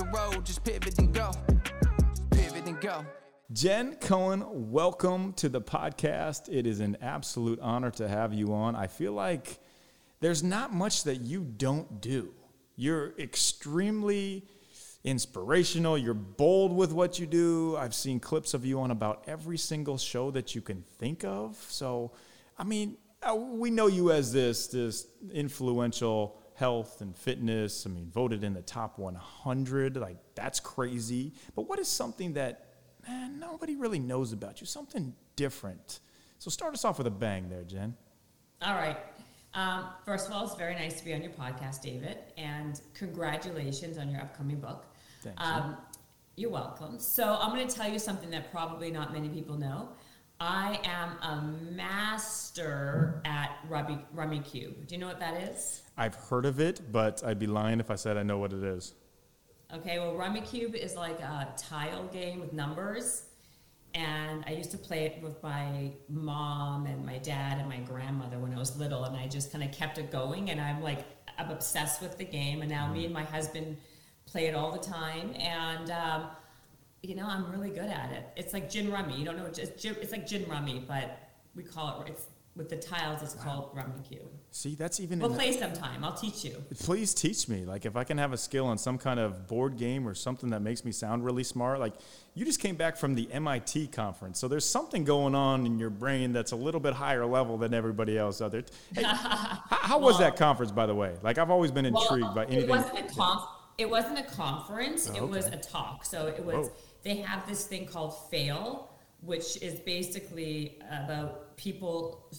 the road, just pivot and go. Pivot and go. Jen Cohen, welcome to the podcast. It is an absolute honor to have you on. I feel like there's not much that you don't do. You're extremely inspirational. You're bold with what you do. I've seen clips of you on about every single show that you can think of. So, I mean, uh, we know you as this this influential health and fitness. I mean, voted in the top 100. Like that's crazy. But what is something that man nobody really knows about you? Something different. So start us off with a bang, there, Jen. All right. Um, first of all, it's very nice to be on your podcast, David, and congratulations on your upcoming book. Thank you. Um, you're welcome. So I'm going to tell you something that probably not many people know. I am a master at Rummy, Rummikub. Do you know what that is? I've heard of it, but I'd be lying if I said I know what it is. Okay, well, Rummikub is like a tile game with numbers. And I used to play it with my mom and my dad and my grandmother when I was little. And I just kind of kept it going. And I'm like, I'm obsessed with the game. And now me and my husband play it all the time. And, um, you know, I'm really good at it. It's like gin rummy. You don't know, it's, gin, it's like gin rummy, but we call it, it's with the tiles, it's called Rummy Cube. See, that's even. We'll in the- play sometime. I'll teach you. Please teach me. Like, if I can have a skill on some kind of board game or something that makes me sound really smart. Like, you just came back from the MIT conference, so there's something going on in your brain that's a little bit higher level than everybody else out there. Hey, how, how was that conference, by the way? Like, I've always been intrigued Well, by It anything. wasn't a conf. It wasn't a conference. Oh, It was a talk. So it was. Whoa. They have this thing called Fail, which is basically about people,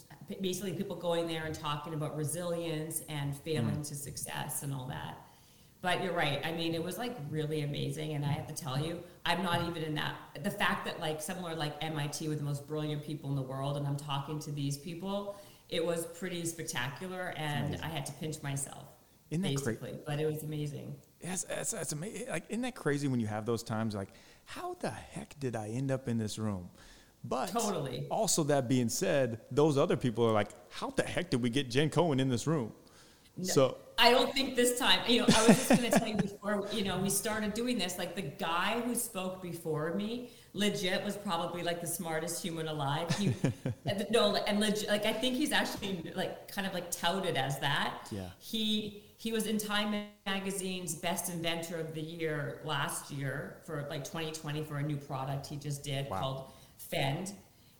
basically people going there and talking about resilience and failing Hmm. to success and all that. But you're right. I mean, it was like really amazing, and I have to tell you, I'm not even in that. The fact that like somewhere like MIT with the most brilliant people in the world, and I'm talking to these people, it was pretty spectacular, and I had to pinch myself Isn't that cra- But it was amazing. Yes, that's, that's amazing. Like, isn't that crazy when you have those times? Like, how the heck did I end up in this room? But Totally. Also, that being said, those other people are like, how the heck did we get Jen Cohen in this room? So I don't think this time. You know, I was just going to tell you before. You know, we started doing this. Like the guy who spoke before me, legit was probably like the smartest human alive. He, no, and legit, like I think he's actually like kind of like touted as that. Yeah. He he was in Time Magazine's Best Inventor of the Year last year for like 2020 for a new product he just did Wow. called Fend.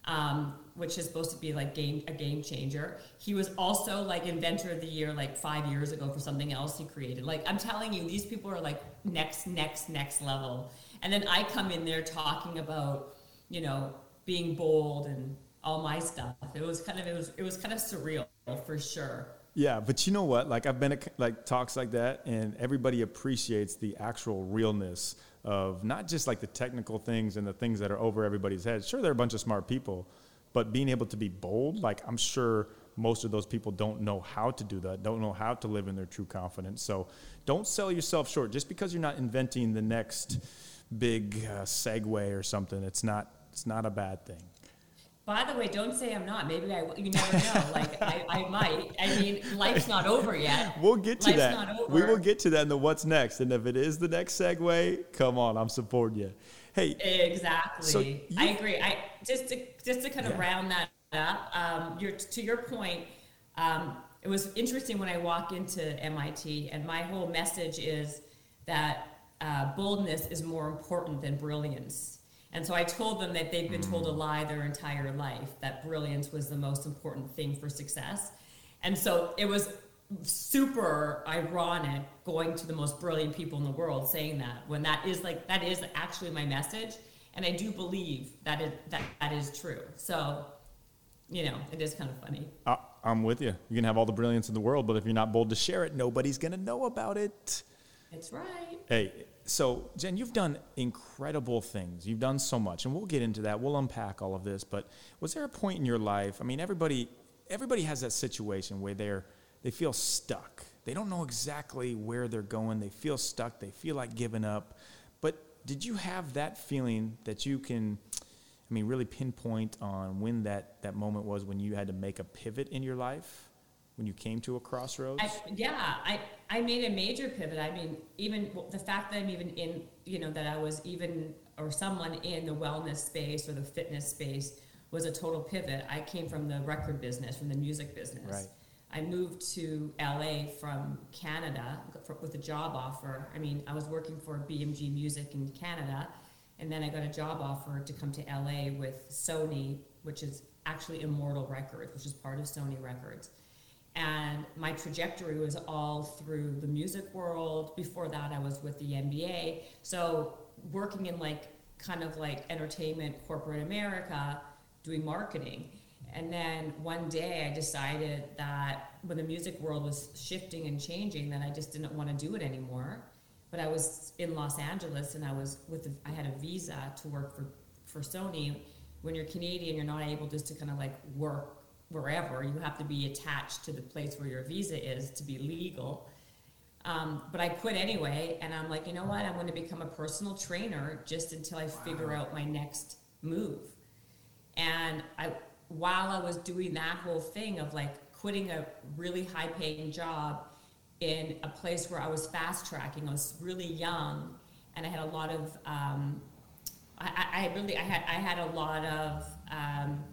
Um, which is supposed to be like game a game changer. He was also like inventor of the year like five years ago for something else he created. Like I'm telling you, these people are like next, next, next level. And then I come in there talking about, you know, being bold and all my stuff. It was kind of it was it was kind of surreal for sure. Yeah, but you know what? Like I've been at like talks like that, and everybody appreciates the actual realness of not just like the technical things and the things that are over everybody's head. Sure, they're a bunch of smart people, but being able to be bold, like I'm sure most of those people don't know how to do that, don't know how to live in their true confidence. So don't sell yourself short just because you're not inventing the next big uh, Segway or something. It's not. It's not a bad thing. By the way, don't say I'm not. Maybe I you never know. Like I, I might. I mean, life's not over yet. We'll get to Life's that. not over. We will get to that in the what's next. And if it is the next Segway, come on, I'm supporting you. Hey, Exactly. So you- I agree. I just to just to kind of Yeah. round that up. Um, your to your point. Um, it was interesting when I walk into MIT, and my whole message is that uh, boldness is more important than brilliance. And so I told them that they've been told a mm. lie their entire life that brilliance was the most important thing for success. And so it was super ironic going to the most brilliant people in the world saying that when that is like that is actually my message and i do believe that it that that is true so you know it is kind of funny I, I'm with you. You can have all the brilliance in the world, but if you're not bold to share it, nobody's going to know about it. it's right Hey, so Jen, you've done incredible things. You've done so much, and we'll get into that. We'll unpack all of this. But was there a point in your life? I mean, everybody, everybody has that situation where they're they feel stuck. They don't know exactly where they're going. They feel stuck. They feel like giving up. But did you have that feeling that you can? I mean, really pinpoint on when that, that moment was when you had to make a pivot in your life, when you came to a crossroads? I, yeah, I, I made a major pivot. I mean, even the fact that I'm even in, you know, that I was even or someone in the wellness space or the fitness space was a total pivot. I came from the record business, from the music business. Right. I moved to LA from Canada for, with a job offer. I mean, I was working for BMG Music in Canada, and then I got a job offer to come to LA with Sony, which is actually Immortal Records, which is part of Sony Records. And my trajectory was all through the music world. Before that, I was with the NBA. So working in like kind of like entertainment, corporate America, doing marketing. And then one day I decided that when the music world was shifting and changing, that I just didn't want to do it anymore. But I was in Los Angeles and I was with, I had a visa to work for, for Sony. When you're Canadian, you're not able just to kind of like work wherever. You have to be attached to the place where your visa is to be legal. Um, but I quit anyway, and I'm like, you know what? I'm going to become a personal trainer just until I figure out my next move. And I, while I was doing that whole thing of like quitting a really high paying job in a place where I was fast tracking, I was really young, and I had a lot of, um, I, I really, I had, I had a lot of, um,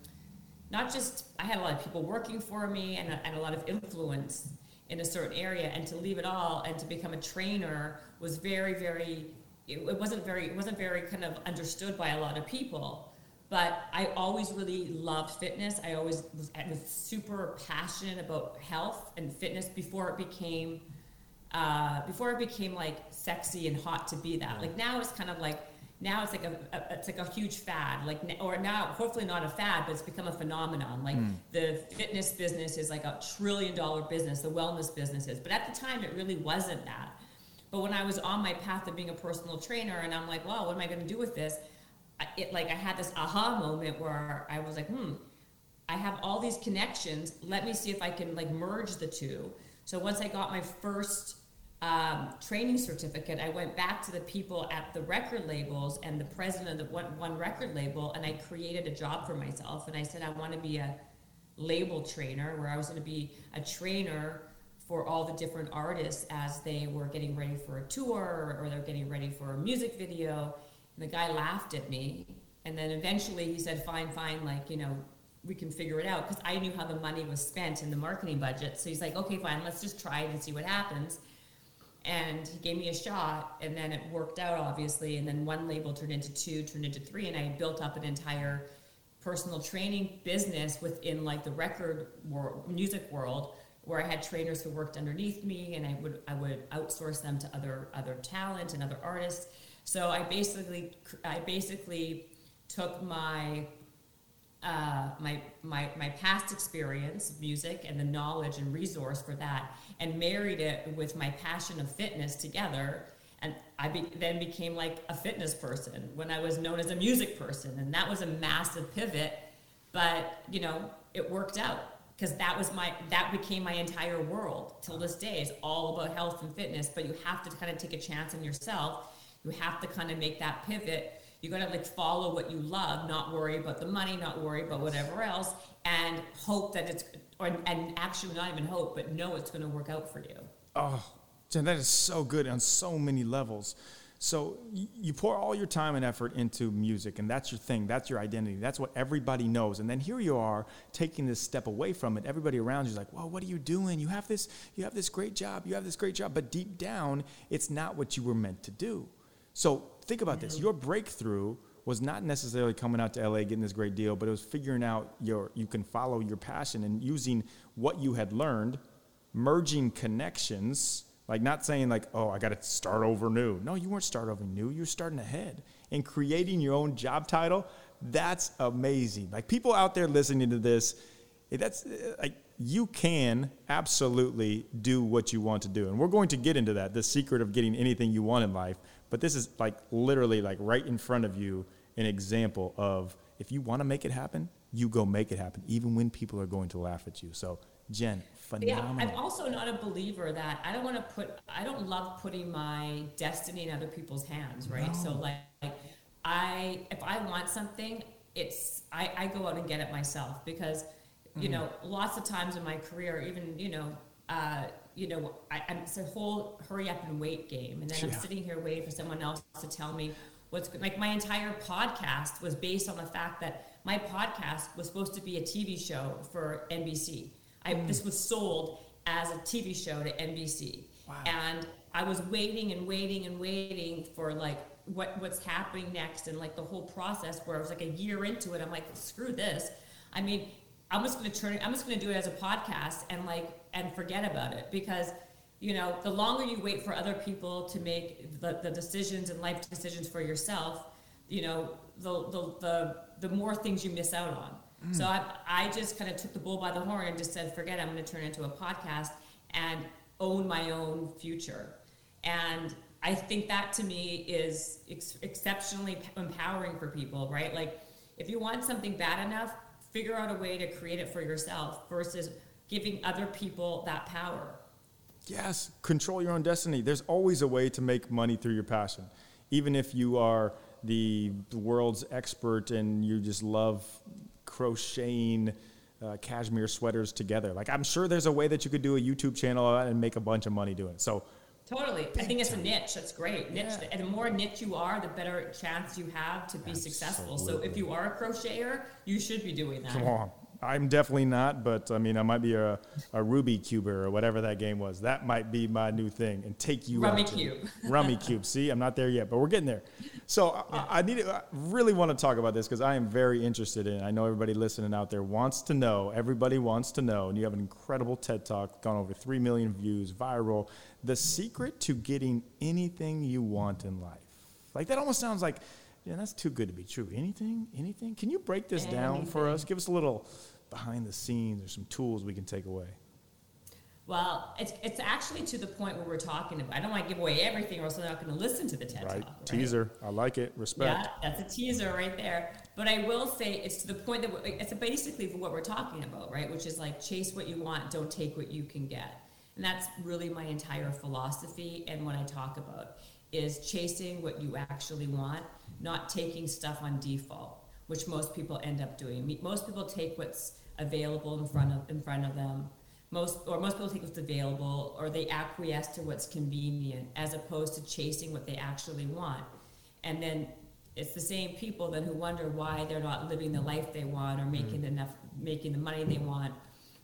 not just, I had a lot of people working for me and a, and a lot of influence in a certain area and to leave it all and to become a trainer was very very it, it wasn't very it wasn't very kind of understood by a lot of people. But i always really loved fitness. I always was, was super passionate about health and fitness before it became uh, before it became like sexy and hot to be that. Like now it's kind of like now it's like a, a, it's like a huge fad like or now hopefully not a fad but it's become a phenomenon. Like mm. the fitness business is like a trillion dollar business the wellness business is but at the time it really wasn't that. But when i was on my path of being a personal trainer and i'm like well what am i going to do with this? It like i had this aha moment where i was like hmm i have all these connections. Let me see if i can like merge the two. So once i got my first um, training certificate, I went back to the people at the record labels and the president of the one, one record label, and I created a job for myself. And I said, I want to be a label trainer, where I was going to be a trainer for all the different artists as they were getting ready for a tour or they're getting ready for a music video. And the guy laughed at me. And then eventually he said, Fine, fine, like, you know, we can figure it out. Because I knew how the money was spent in the marketing budget. So he's like, Okay, fine, let's just try it and see what happens and he gave me a shot and then it worked out obviously and then one label turned into two turned into three and i built up an entire personal training business within like the record world, music world where i had trainers who worked underneath me and i would i would outsource them to other other talent and other artists. So i basically i basically took my uh, my, my, my past experience, music, and the knowledge and resource for that, and married it with my passion of fitness together. And I be, then became like a fitness person when I was known as a music person. And that was a massive pivot. But, you know, it worked out because that was my, that became my entire world till this day is all about health and fitness. But you have to kind of take a chance on yourself. You have to kind of make that pivot you got to like follow what you love, not worry about the money, not worry about whatever else, and hope that it's, or, and actually not even hope, but know it's going to work out for you. Oh, Jen, that is so good on so many levels. So you pour all your time and effort into music, and that's your thing. That's your identity. That's what everybody knows. And then here you are taking this step away from it. Everybody around you is like, "Well, what are you doing? You have this. You have this great job. You have this great job." But deep down, it's not what you were meant to do. So think about this. Your breakthrough was not necessarily coming out to LA getting this great deal, but it was figuring out your you can follow your passion and using what you had learned, merging connections, like not saying like, oh, I got to start over new. No, you weren't start over new. You're starting ahead and creating your own job title. That's amazing. Like people out there listening to this, eh, that's eh, like you can absolutely do what you want to do. And we're going to get into that, the secret of getting anything you want in life. But this is like literally like right in front of you an example of if you want to make it happen, you go make it happen, even when people are going to laugh at you. So, Jen, phenomenal. Yeah, I'm also not a believer that I don't want to put, I don't love putting my destiny in other people's hands, right? No. So, like, like, I, if I want something, it's, I, I go out and get it myself because you know, lots of times in my career, even you know, uh, you know, I, I'm it's a whole hurry up and wait game, and then I'm sitting here waiting for someone else to tell me what's like my entire podcast was based on the fact that my podcast was supposed to be a TV show for NBC. I mm. this was sold as a TV show to NBC, Wow. and I was waiting and waiting and waiting for like what what's happening next and like the whole process where I was like a year into it. I'm like, screw this. I mean, I'm just gonna turn it. I'm just gonna do it as a podcast and like and forget about it because you know the longer you wait for other people to make the, the decisions and life decisions for yourself, you know the the the, the more things you miss out on. Mm. So I I just kind of took the bull by the horn and just said, forget. it. I'm gonna turn it into a podcast and own my own future. And I think that to me is ex- exceptionally empowering for people, right? Like, if you want something bad enough, figure out a way to create it for yourself versus giving other people that power. Yes, control your own destiny. There's always a way to make money through your passion. Even if you are the world's expert and you just love crocheting uh, cashmere sweaters together. Like, I'm sure there's a way that you could do a YouTube channel and make a bunch of money doing it. So, Totally. I think it's a niche. That's great. Niche. Yeah. And the more niche you are, the better chance you have to be successful. So if you are a crocheter, you should be doing that. come on. I'm definitely not, but I mean, I might be a, a Ruby Cuber or whatever that game was. That might be my new thing and take you Rummy out Cube. Rummikub. See, I'm not there yet, but we're getting there. So I, I need to, I really want to talk about this because I am very interested in. it. I know everybody listening out there wants to know. Everybody wants to know, and you have an incredible TED Talk, gone over three million views, viral. The secret to getting anything you want in life. Like that almost sounds like, yeah, that's too good to be true. Anything, anything. Can you break this down for us? Give us a little behind the scenes or some tools we can take away. Well, it's, it's actually to the point where we're talking about. I don't want to give away everything, or else they're not going to listen to the TED Right? Talk. Right? Teaser. I like it. Respect. Yeah, that's a teaser right there. But I will say it's to the point that it's basically what we're talking about, right? Which is like chase what you want, don't take what you can get. And that's really my entire philosophy and what I talk about is chasing what you actually want, not taking stuff on default, which most people end up doing. Most people take what's available in front of in front of them. Most or most people take what's available or they acquiesce to what's convenient as opposed to chasing what they actually want. And then it's the same people then who wonder why they're not living the life they want or mm-hmm. making enough making the money they want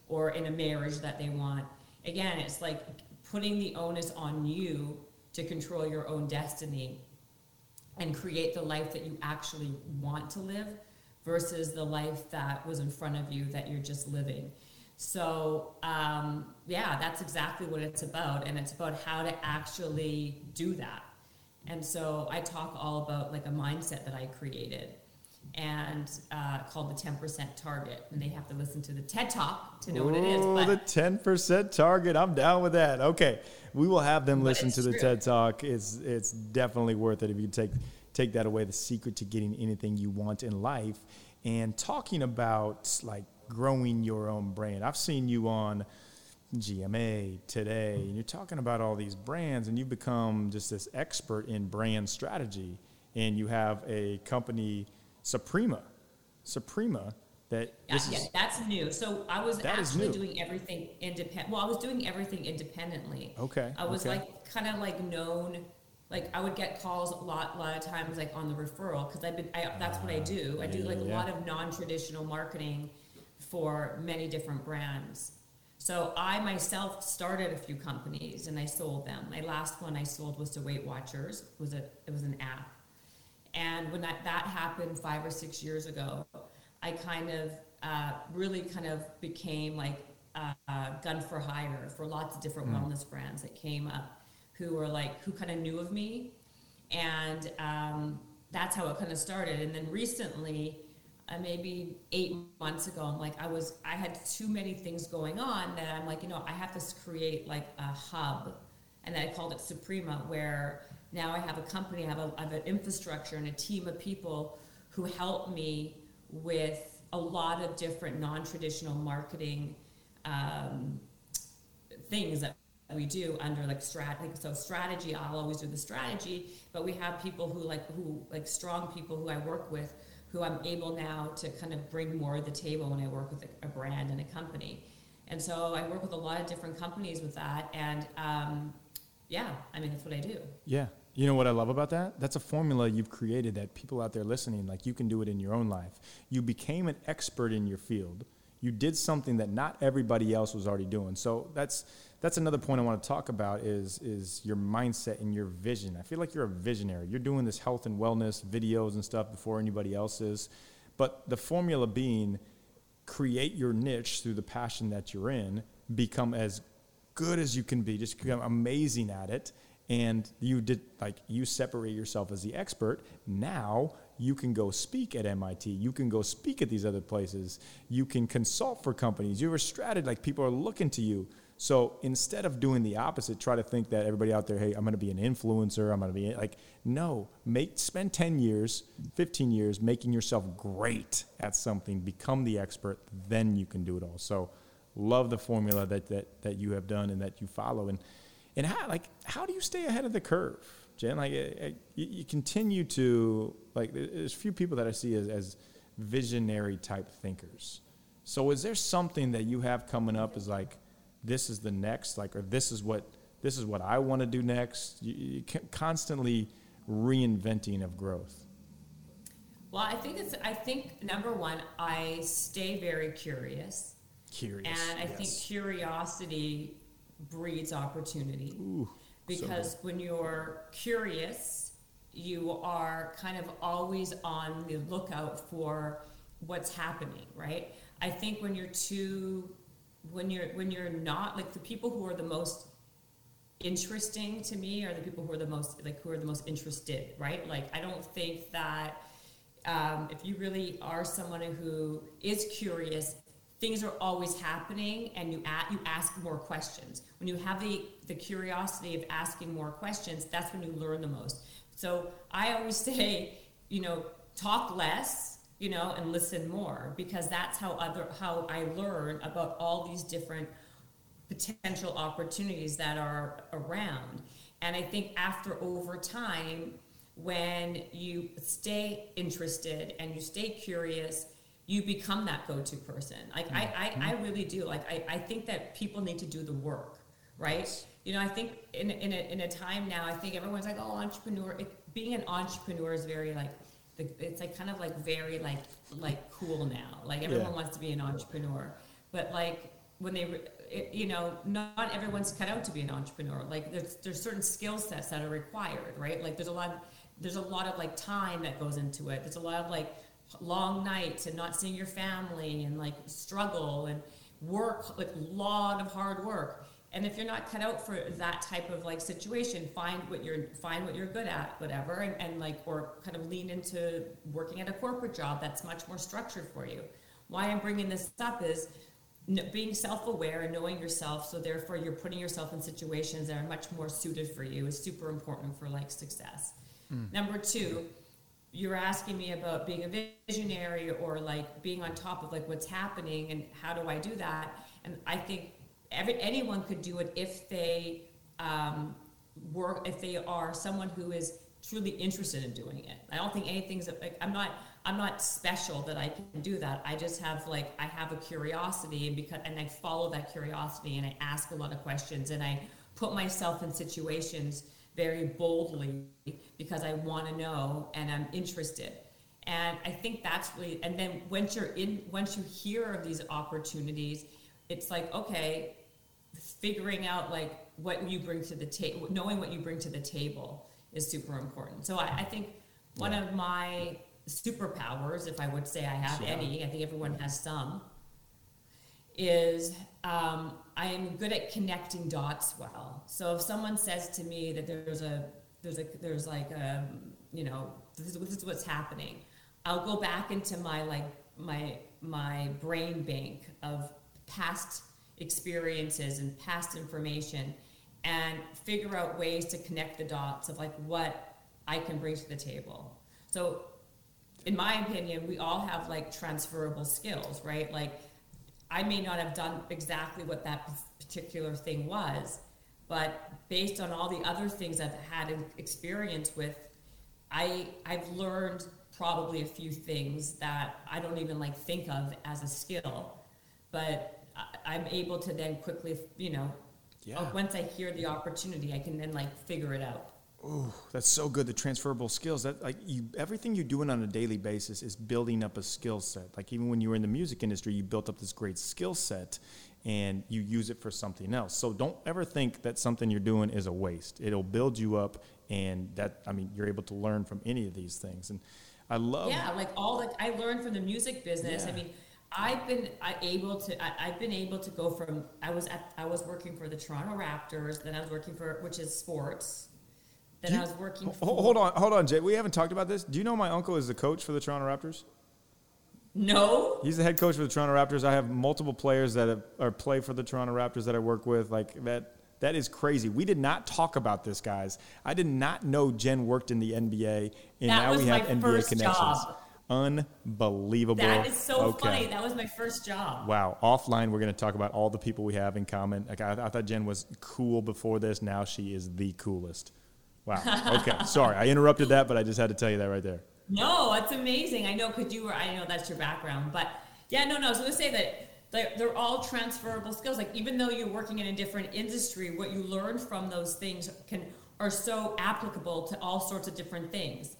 or in a marriage that they want again it's like putting the onus on you to control your own destiny and create the life that you actually want to live versus the life that was in front of you that you're just living. So um, yeah that's exactly what it's about and it's about how to actually do that. And so I talk all about like a mindset that I created and uh, called the 10% target. And they have to listen to the TED Talk to know what it is. But the ten percent target. I'm down with that. Okay, we will have them listen to the true. TED Talk. It's it's definitely worth it if you take take that away. The secret to getting anything you want in life, and talking about like growing your own brand. I've seen you on GMA today, and you're talking about all these brands, and you've become just this expert in brand strategy. And you have a company, Suprema, Suprema, that yeah, this yeah, is that's new. So I was actually doing everything independent. Well, I was doing everything independently. Okay, I was okay. like kind of like known. Like I would get calls a lot, a lot of times, like on the referral, because I've been. I, that's what I ah, do. I do yeah, like a lot of non-traditional marketing for many different brands. So I myself started a few companies and I sold them. My last one I sold was to Weight Watchers. It was a it was an app. And when that, that happened five or six years ago, I kind of uh, really kind of became like uh, uh, gun for hire for lots of different wellness brands that came up who were like, who kind of knew of me. And um, that's how it kind of started. And then recently, uh, maybe eight months ago, I'm like, I was, I had too many things going on that I'm like, you know, I have to create like a hub and I called it Suprema, where now I have a company, I have, a, I have an infrastructure and a team of people who help me with a lot of different non-traditional marketing um, things that we do under like strat like so strategy i'll always do the strategy but we have people who like who like strong people who i work with who I'm able now to kind of bring more to the table when I work with a, a brand and a company. And so I work with a lot of different companies with that. And um, yeah, I mean, that's what I do. Yeah. You know what I love about that? That's a formula you've created that people out there listening, like you can do it in your own life. You became an expert in your field. You did something that not everybody else was already doing. So that's that's another point I want to talk about is is your mindset and your vision. I feel like you're a visionary. You're doing this health and wellness videos and stuff before anybody else is. But the formula being create your niche through the passion that you're in, become as good as you can be, just become amazing at it. And you did like you separate yourself as the expert. Now you can go speak at MIT. You can go speak at these other places. You can consult for companies. You're a strategist. Like people are looking to you. So instead of doing the opposite, try to think that everybody out there, hey, I'm going to be an influencer. I'm going to be like, no, make spend 10 years, 15 years making yourself great at something, become the expert, then you can do it all. So love the formula that that, that you have done and that you follow. And and how like how do you stay ahead of the curve, Jen? Like uh, uh, you, you continue to like there's a few people that I see as, as visionary type thinkers. So is there something that you have coming up as like this is the next like or this is what this is what I want to do next. You, you constantly reinventing of growth. Well, I think it's. I think number one, I stay very curious. Curious. And I yes. think curiosity breeds opportunity. Ooh, because so when you're curious, you are kind of always on the lookout for what's happening, right? I think when you're too when you're when you're not like the people who are the most interesting to me are the people who are the most like who are the most interested right like i don't think that um, if you really are someone who is curious things are always happening and you at, you ask more questions when you have the the curiosity of asking more questions that's when you learn the most so i always say you know talk less you know, and listen more because that's how other how I learn about all these different potential opportunities that are around. And I think after over time, when you stay interested and you stay curious, you become that go-to person. Like mm-hmm. I, I, I, mm-hmm. really do. Like I, I think that people need to do the work, right? Yes. You know, I think in, in, a, in a time now, I think everyone's like, oh, entrepreneur. It, being an entrepreneur is very like the, it's like kind of like very like like cool now. Like everyone yeah. wants to be an entrepreneur, but like when they, it, you know, not everyone's cut out to be an entrepreneur. Like there's there's certain skill sets that are required, right? Like there's a lot, of, there's a lot of like time that goes into it. There's a lot of like long nights and not seeing your family and like struggle and work, like a lot of hard work. And if you're not cut out for that type of like situation, find what you're find what you're good at, whatever, and, and like or kind of lean into working at a corporate job that's much more structured for you. Why I'm bringing this up is being self-aware and knowing yourself so therefore you're putting yourself in situations that are much more suited for you is super important for like success mm. number two you're asking me about being a visionary or like being on top of like what's happening and how do i do that and i think every, anyone could do it if they um, work, if they are someone who is truly interested in doing it. I don't think anything's like I'm not I'm not special that I can do that. I just have like I have a curiosity and because and I follow that curiosity and I ask a lot of questions and I put myself in situations very boldly because I want to know and I'm interested. And I think that's really and then once you're in once you hear of these opportunities, it's like okay, figuring out like what you bring to the table, knowing what you bring to the table is super important. So I, I think one yeah. of my superpowers, if I would say I have yeah. any, I think everyone has some, is um, I am good at connecting dots well. So if someone says to me that there's a there's a there's like a um, you know this is, this is what's happening, I'll go back into my like my my brain bank of past experiences and past information and figure out ways to connect the dots of like what I can bring to the table. So in my opinion, we all have like transferable skills, right? Like I may not have done exactly what that particular thing was, but based on all the other things I've had experience with, I I've learned probably a few things that I don't even like think of as a skill, but I'm able to then quickly, you know, Yeah. uh, once I hear the opportunity, I can then like figure it out. Ooh, that's so good. The transferable skills that like you, everything you're doing on a daily basis is building up a skill set. Like even when you were in the music industry, you built up this great skill set, and you use it for something else. So don't ever think that something you're doing is a waste. It'll build you up, and that I mean, you're able to learn from any of these things. And I love. Yeah, like all that I learned from the music business. I mean, I've been able to. I, I've been able to go from. I was at. I was working for the Toronto Raptors. Then I was working for, which is sports. Then Do I was working. For, Hold on, hold on, Jay. We haven't talked about this. Do you know my uncle is the coach for the Toronto Raptors? No. He's the head coach for the Toronto Raptors. I have multiple players that have, are play for the Toronto Raptors that I work with. Like that, that is crazy. We did not talk about this, guys. I did not know Jen worked in the NBA, and That now was we have my NBA first connections. job. Unbelievable. That is so Okay. funny. That was my first job. Wow. Offline, we're going to talk about all the people we have in common. Like I, I thought Jen was cool before this. Now she is the coolest. Wow. Okay. Sorry, I interrupted that, but I just had to tell you that right there. No, it's amazing. I know because you were. I know that's your background, but yeah, no, no. I was going to say that they're, they're all transferable skills. Like even though you're working in a different industry, what you learn from those things can are so applicable to all sorts of different things.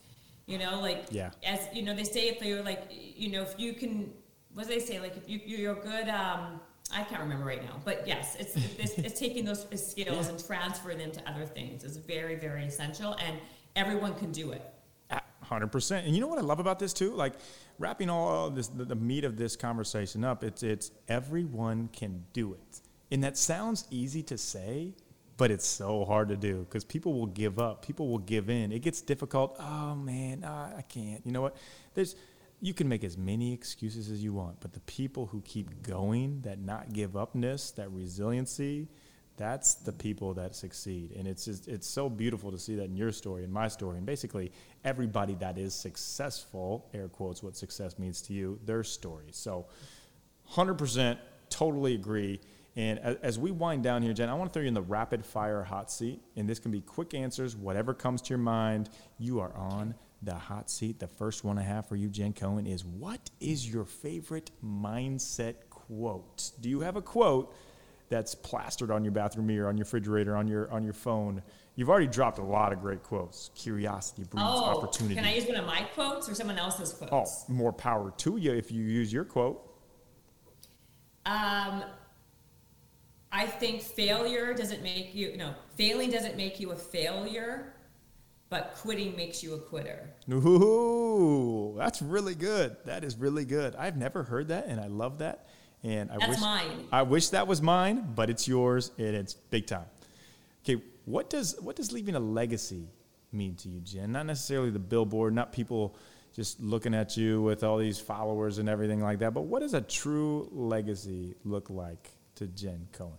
You know, like Yeah. as you know, they say if you're like, you know, if you can, what do they say? Like if you you're good. Um, I can't remember right now, but yes, it's it's, it's taking those skills and transferring them to other things is very very essential, and everyone can do it. Hundred percent. And you know what I love about this too? Like wrapping all this, the, the meat of this conversation up. It's it's everyone can do it, and that sounds easy to say, but it's so hard to do because people will give up. People will give in. It gets difficult. Oh man, I can't. You know what? There's you can make as many excuses as you want, but the people who keep going, that not give upness, that resiliency, that's the people that succeed and it's just it's so beautiful to see that in your story and my story and basically everybody that is successful air quotes what success means to you their story so 100% totally agree and a- as we wind down here jen i want to throw you in the rapid fire hot seat and this can be quick answers whatever comes to your mind you are on the hot seat the first one i have for you jen cohen is what is your favorite mindset quote do you have a quote that's plastered on your bathroom mirror, on your refrigerator, on your on your phone. You've already dropped a lot of great quotes. Curiosity breeds Oh, opportunity. can I use one of my quotes or someone else's quotes? oh, more power to you if you use your quote. Um, I think failure doesn't make you no failing doesn't make you a failure, but quitting makes you a quitter. Ooh, that's really good. That is really good. I've never heard that, and I love that. And I That's wish mine. I wish that was mine, but it's yours, and it's big time. Okay, what does what does leaving a legacy mean to you, Jen? Not necessarily the billboard, not people just looking at you with all these followers and everything like that, but what does a true legacy look like to Jen Cohen?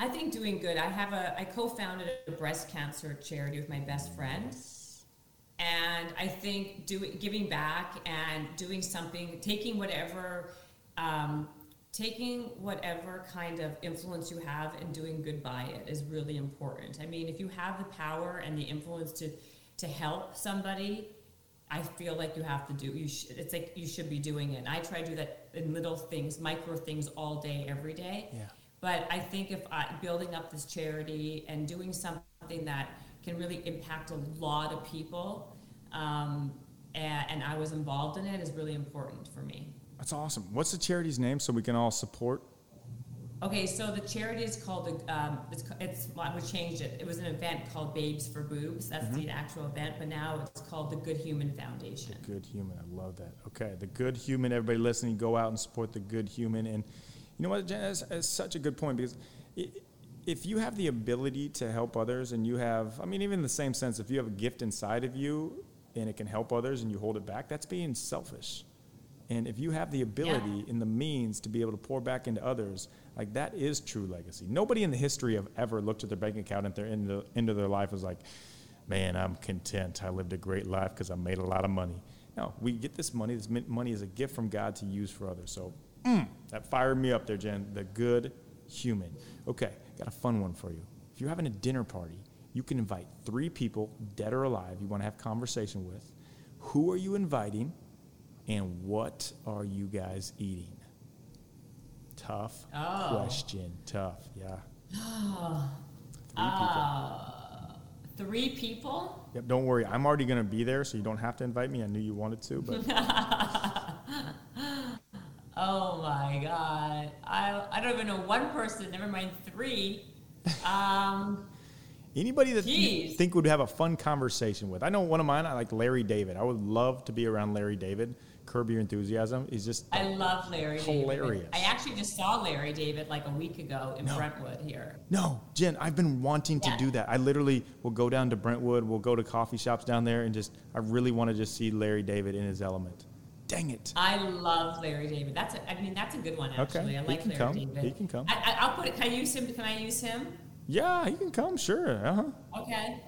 I think doing good. I have a I co-founded a breast cancer charity with my best friend. And I think doing giving back and doing something, taking whatever um, taking whatever kind of influence you have and doing good by it is really important. I mean, if you have the power and the influence to to help somebody, I feel like you have to do. You should. It's like you should be doing it. And I try to do that in little things, micro things, all day, every day. Yeah. But I think if I, building up this charity and doing something that can really impact a lot of people, um, and, and I was involved in it, is really important for me. That's awesome. What's the charity's name so we can all support? Okay, so the charity is called the um, it's it's well, we changed it. It was an event called Babes for Boobs. That's the actual event, but now it's called the Good Human Foundation. Good human. I love that. Okay, the good human. Everybody listening, go out and support the good human. And you know what, Jen, that's, that's such a good point because i if you have the ability to help others, and you have, I mean, even in the same sense, if you have a gift inside of you and it can help others, and you hold it back, that's being selfish. And if you have the ability and the means to be able to pour back into others, like that is true legacy. Nobody in the history of ever looked at their bank account at their end of, end of their life was like, man, I'm content. I lived a great life because I made a lot of money. No, we get this money. This money is a gift from God to use for others. So mm, that fired me up there, Jen. The good human. Okay, got a fun one for you. If you're having a dinner party, you can invite three people, dead or alive, you want to have conversation with. Who are you inviting? And what are you guys eating? Tough Oh. question. Tough. Yeah. Three people. Uh, three people? Yep, don't worry. I'm already going to be there, so you don't have to invite me. I knew you wanted to, but Oh my god. I I don't even know one person, never mind three. Um anybody that you think would have a fun conversation with. I know one of mine, I like Larry David. I would love to be around Larry David. Curb Your Enthusiasm. He's just I love Larry Hilarious. David. I actually just saw Larry David like a week ago in No. Brentwood here. No, Jen, I've been wanting to do that. I literally will go down to Brentwood, we'll go to coffee shops down there, and just, I really want to just see Larry David in his element. Dang it. I love Larry David. That's a, I mean that's a good one Okay, actually. I he like can Larry come. David. He can come. I, I, I'll put it. Can I use him? Can I use him? Yeah, he can come, sure. Uh-huh. Okay.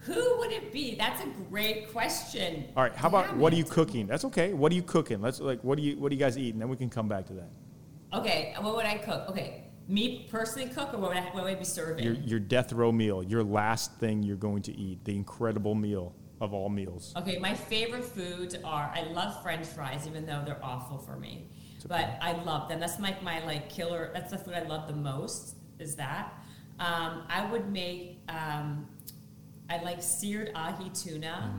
Who would it be? That's a great question. All right, how about Damn what are you cooking? That's okay. What are you cooking? Let's like what do you what do you guys eat? And then we can come back to that. Okay, what would I cook? Okay, me personally cook, or what would I, what would I be serving? Your your death row meal, your last thing you're going to eat, the incredible meal of all meals. Okay, my favorite foods are I love French fries, even though they're awful for me. But I love them. That's like my like killer. That's the food I love the most. Is that? Um, I would make. Um, I like seared ahi tuna.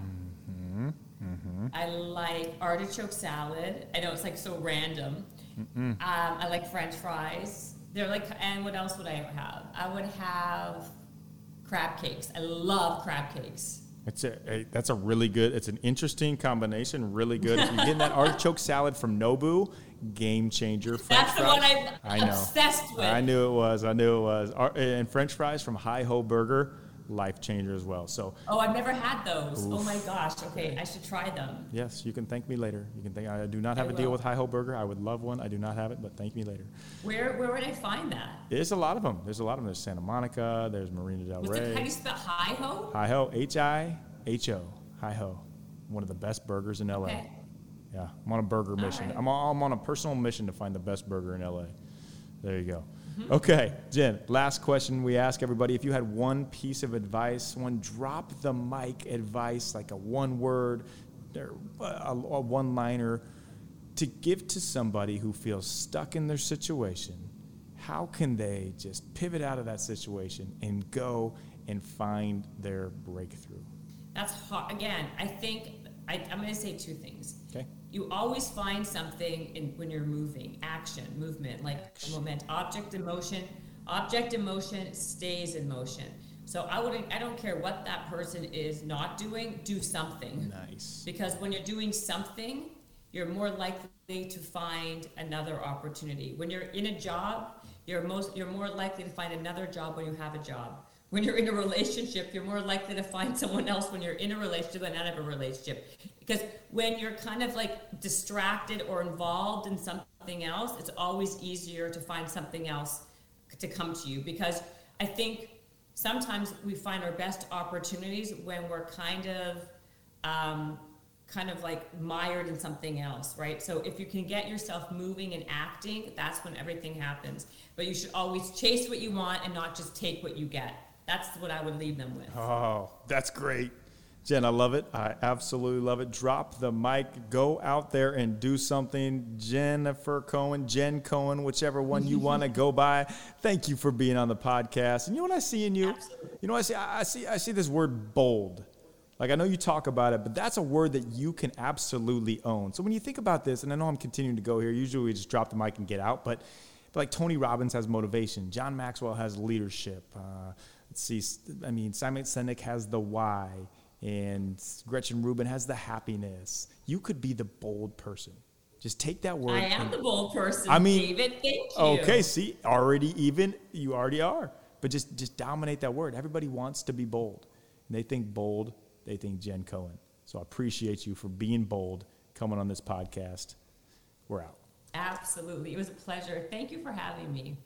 I like artichoke salad. I know it's like so random. Um, I like French fries. They're like, and what else would I have? I would have crab cakes. I love crab cakes. It's a, a that's a really good. It's an interesting combination. Really good. If you're getting that artichoke salad from Nobu, game changer. French That's the one I'm I know. obsessed with. I knew it was. I knew it was. And French fries from Hi Ho Burger, life changer as well. So Oh, I've never had those. Oh my gosh. Okay, I should try them. yes, you can thank me later. You can thank. I do not have I a deal with Hi Ho Burger. I would love one. I do not have it, but thank me later. Where where would I find that? There's a lot of them. There's a lot of them. There's Santa Monica. There's Marina Del What's it, how do Rey. you spell hi ho? Hi Ho. H I H O. Hi Ho. One of the best burgers in LA. Okay. Yeah, I'm on a burger mission. right. I'm, on, I'm on a personal mission to find the best burger in LA. There you go. Mm-hmm. Okay, Jen, last question we ask everybody. If you had one piece of advice, one drop the mic advice, like a one word, or a, a one liner, to give to somebody who feels stuck in their situation, how can they just pivot out of that situation and go and find their breakthrough? That's hard. Again, I think I, I'm going to say two things. You always find something in, when you're moving, action, movement, like moment, object in motion. Object in motion stays in motion. So I wouldn't. I don't care what that person is not doing. Do something. Nice. Because when you're doing something, you're more likely to find another opportunity. When you're in a job, you're most you're more likely to find another job when you have a job. When you're in a relationship, you're more likely to find someone else when you're in a relationship than out of a relationship. Because when you're kind of like distracted or involved in something else, it's always easier to find something else to come to you. Because I think sometimes we find our best opportunities when we're kind of um, kind of like mired in something else, right? So if you can get yourself moving and acting, that's when everything happens. But you should always chase what you want and not just take what you get. That's what I would leave them with. Oh, that's great. Jen, I love it. I absolutely love it. Drop the mic. Go out there and do something. Jennifer Cohen, Jen Cohen, whichever one you want to go by. Thank you for being on the podcast. And you know what I see in you? Absolutely. You know what I see? I see I see this word bold. Like I know you talk about it, but that's a word that you can absolutely own. So when you think about this, and I know I'm continuing to go here, usually we just drop the mic and get out, but, but like Tony Robbins has motivation, John Maxwell has leadership. Uh, see, I mean Simon Sinek has the why, and Gretchen Rubin has the happiness. You could be the bold person. Just take that word. I am and- the bold person, I mean, David. Thank you. Okay, see, already even you already are. But just just dominate that word. Everybody wants to be bold. And they think bold, they think Jen Cohen. So I appreciate you for being bold, coming on this podcast. We're out. Absolutely. It was a pleasure. Thank you for having me.